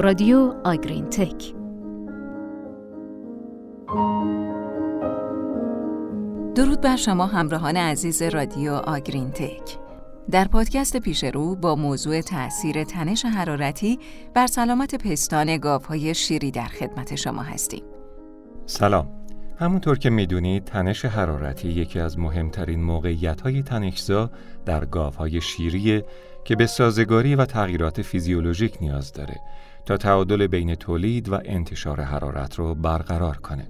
رادیو آگرین تک. درود بر شما همراهان عزیز رادیو آگرین تک. در پادکست پیش رو با موضوع تأثیر تنش حرارتی بر سلامت پستان گاوهای شیری در خدمت شما هستیم. سلام. همونطور که می‌دونید تنش حرارتی یکی از مهمترین موقعیت های تنشزا در گاوهای شیریه که به سازگاری و تغییرات فیزیولوژیک نیاز داره. تا تعادل بین تولید و انتشار حرارت رو برقرار کنه.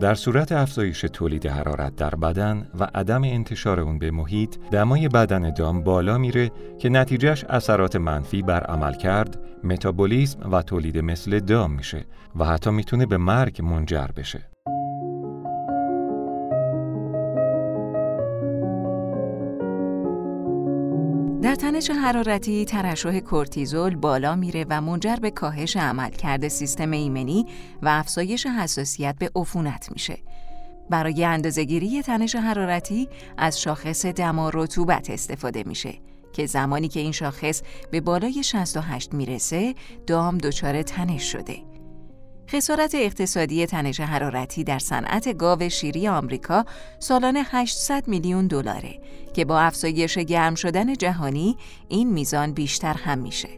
در صورت افزایش تولید حرارت در بدن و عدم انتشار اون به محیط، دمای بدن دام بالا میره که نتیجهش اثرات منفی بر عمل کرد، متابولیسم و تولید مثل دام میشه و حتی می‌تونه به مرگ منجر بشه. تنش حرارتی ترشح کورتیزول بالا میره و منجر به کاهش عملکرد سیستم ایمنی و افزایش حساسیت به عفونت میشه. برای اندازهگیری تنش حرارتی از شاخص دما رطوبت استفاده میشه که زمانی که این شاخص به بالای 68 می‌رسه دام دچار تنش شده. خسارت اقتصادی تنش حرارتی در صنعت گاو شیری آمریکا سالانه 800 میلیون دلاره که با افزایش گرم شدن جهانی این میزان بیشتر هم میشه.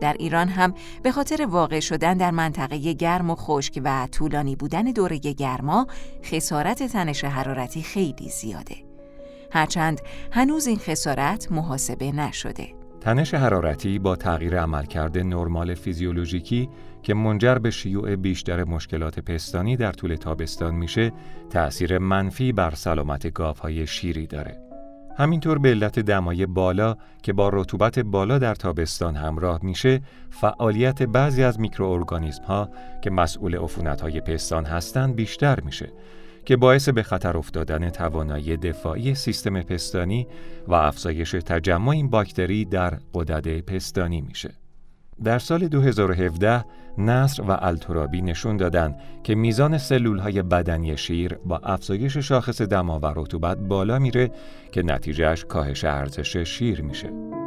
در ایران هم به خاطر واقع شدن در منطقه گرم و خشک و طولانی بودن دوره گرما خسارت تنش حرارتی خیلی زیاده. هرچند هنوز این خسارت محاسبه نشده. تنش حرارتی با تغییر عملکرد نرمال فیزیولوژیکی که منجر به شیوع بیشتر مشکلات پستانی در طول تابستان میشه، تأثیر منفی بر سلامت گاوهای شیری داره. همینطور به علت دمای بالا که با رطوبت بالا در تابستان همراه میشه، فعالیت بعضی از میکروارگانیسم ها که مسئول عفونت های پستان هستند بیشتر میشه که باعث به خطر افتادن توانایی دفاعی سیستم پستانی و افزایش تجمع این باکتری در قدرت پستانی میشه. در سال 2017 نصر و الترابی نشون دادن که میزان سلول های بدنی شیر با افزایش شاخص دما و رطوبت بالا میره که نتیجهش کاهش ارزش شیر میشه.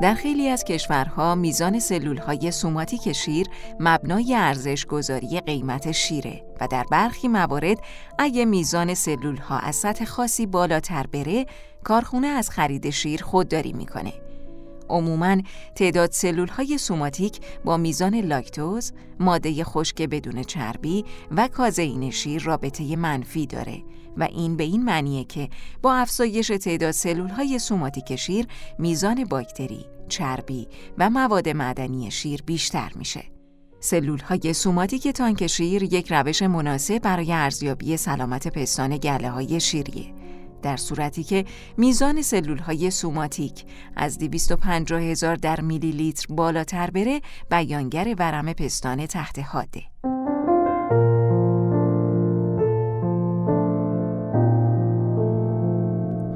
در خیلی از کشورها میزان سلولهای سوماتیک شیر مبنای ارزش گذاری قیمت شیره و در برخی موارد اگه میزان سلولها از سطح خاصی بالاتر بره کارخونه از خرید شیر خودداری می‌کنه. عموماً تعداد سلول های سوماتیک با میزان لاکتوز، ماده خشک بدون چربی و کازئین شیر رابطه منفی داره و این به این معنیه که با افزایش تعداد سلول های سوماتیک شیر میزان باکتری، چربی و مواد معدنی شیر بیشتر میشه. سلول های سوماتیک تانک شیر یک روش مناسب برای ارزیابی سلامت پستان گله های شیریه. در صورتی که میزان سلول های سوماتیک از 250 هزار در میلی لیتر بالاتر بره بیانگر ورم پستان تحت حاده.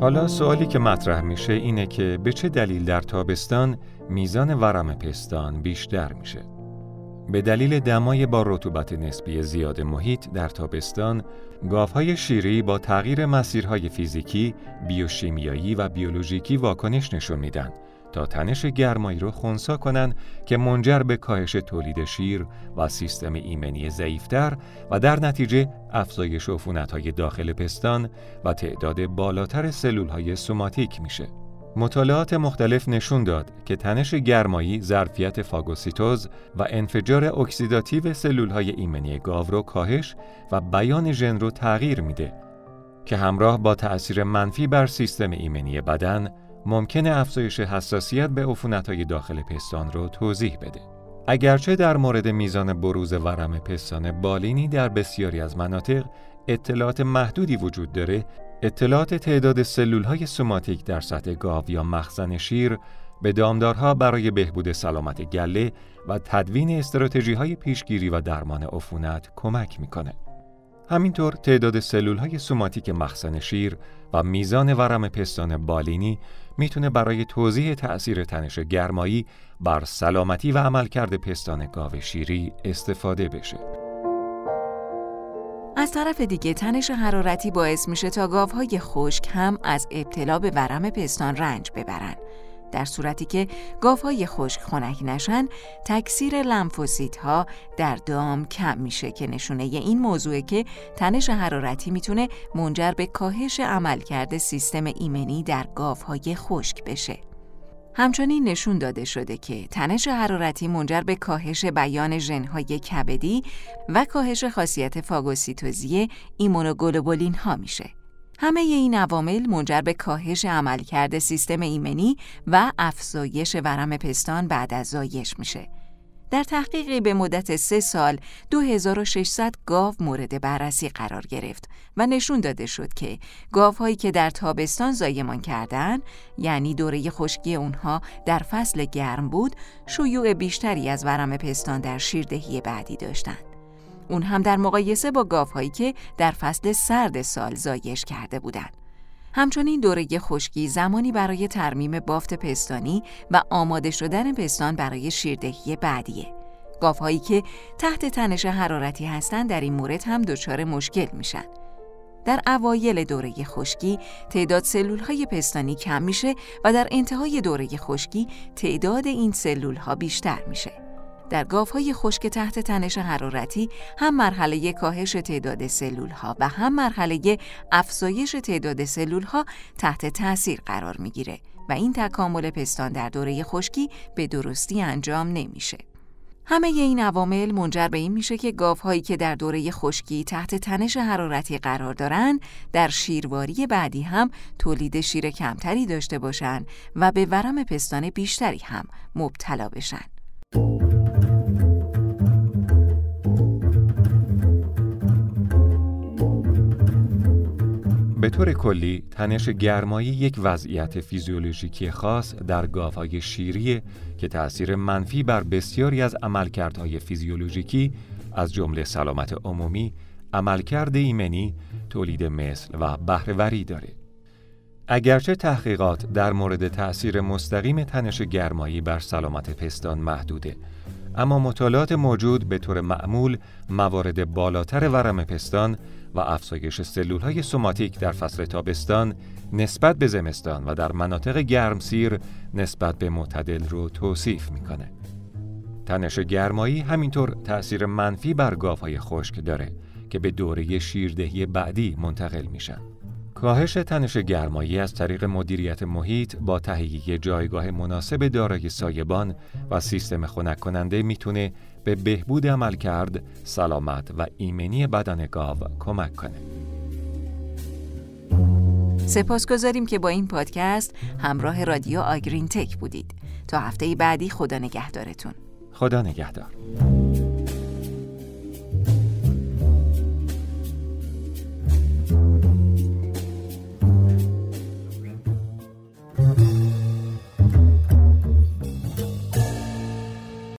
حالا سوالی که مطرح میشه اینه که به چه دلیل در تابستان میزان ورم پستان بیشتر میشه؟ به دلیل دمای با رطوبت نسبی زیاد محیط در تابستان، گاوهای شیری با تغییر مسیرهای فیزیکی، بیوشیمیایی و بیولوژیکی واکنش نشون میدن تا تنش گرمایی رو خونسا کنن که منجر به کاهش تولید شیر و سیستم ایمنی ضعیفتر و در نتیجه افزایش عفونت‌های داخل پستان و تعداد بالاتر سلول‌های سوماتیک میشه. مطالعات مختلف نشون داد که تنش گرمایی ظرفیت فاگوسیتوز و انفجار اکسیداتیو سلولهای ایمنی گاو رو کاهش و بیان ژن رو تغییر میده که همراه با تأثیر منفی بر سیستم ایمنی بدن ممکن افزایش حساسیت به عفونت‌های داخل پستان رو توضیح بده. اگرچه در مورد میزان بروز ورم پستان بالینی در بسیاری از مناطق اطلاعات محدودی وجود داره اطلاعات تعداد سلول های سوماتیک در سطح گاو یا مخزن شیر به دامدارها برای بهبود سلامت گله و تدوین استراتژی های پیشگیری و درمان عفونت کمک می‌کنه. همینطور تعداد سلول های سوماتیک مخزن شیر و میزان ورم پستان بالینی می‌تونه برای توضیح تأثیر تنش گرمایی بر سلامتی و عملکرد پستان گاو شیری استفاده بشه. از طرف دیگه تنش حرارتی باعث میشه تا گاوهای خشک هم از ابتلا به ورم پستان رنج ببرن. در صورتی که گاوهای خشک خنک نشن تکثیر لمفوسیت در دام کم میشه که نشونه این موضوعه که تنش حرارتی می‌تونه منجر به کاهش عملکرد سیستم ایمنی در گاوهای خشک بشه. همچنین نشون داده شده که تنش حرارتی منجر به کاهش بیان ژنهای کبدی و کاهش خاصیت فاگوسیتوزی ایمونوگلوبولین ها میشه. همه این عوامل منجر به کاهش عملکرد سیستم ایمنی و افزایش ورم پستان بعد از زایش میشه. در تحقیقی به مدت سه سال 2600 گاو مورد بررسی قرار گرفت و نشون داده شد که گاوهایی که در تابستان زایمان کردند یعنی دوره خشکی اونها در فصل گرم بود شیوع بیشتری از ورم پستان در شیردهی بعدی داشتند. اون هم در مقایسه با گاوهایی که در فصل سرد سال زایش کرده بودند. همچنین دوره خشکی زمانی برای ترمیم بافت پستانی و آماده شدن پستان برای شیردهی بعدیه. گاوهایی که تحت تنش حرارتی هستند در این مورد هم دچار مشکل میشن. در اوایل دوره خشکی تعداد سلول های پستانی کم میشه و در انتهای دوره خشکی تعداد این سلول ها بیشتر میشه. در گاوهای خشک تحت تنش حرارتی هم مرحله کاهش تعداد سلول ها و هم مرحله افزایش تعداد سلول ها تحت تاثیر قرار می‌گیره و این تکامل پستان در دوره خشکی به درستی انجام نمیشه. همه این عوامل منجر به این میشه که گاوهایی که در دوره خشکی تحت تنش حرارتی قرار دارند در شیرواری بعدی هم تولید شیر کمتری داشته باشند و به ورم پستان بیشتری هم مبتلا بشن. به طور کلی تنش گرمایی یک وضعیت فیزیولوژیکی خاص در گاوهای شیری که تأثیر منفی بر بسیاری از عملکردهای فیزیولوژیکی از جمله سلامت عمومی، عملکرد ایمنی، تولید مثل و بهرهوری داره. اگرچه تحقیقات در مورد تأثیر مستقیم تنش گرمایی بر سلامت پستان محدوده، اما مطالعات موجود به طور معمول موارد بالاتر ورم پستان و افزایش سلول های سوماتیک در فصل تابستان نسبت به زمستان و در مناطق گرمسیر نسبت به معتدل رو توصیف می‌کنه. تنش گرمایی همینطور تأثیر منفی بر های خشک داره که به دوره شیردهی بعدی منتقل میشن. کاهش تنش گرمایی از طریق مدیریت محیط با تهیه جایگاه مناسب دارای سایبان و سیستم خنک کننده می‌تونه به بهبود عملکرد، سلامت و ایمنی بدن گاو کمک کنه. سپاسگزاریم که با این پادکست همراه رادیو آگرین تک بودید. تا هفته بعدی خدا نگهدارتون. خدا نگهدار.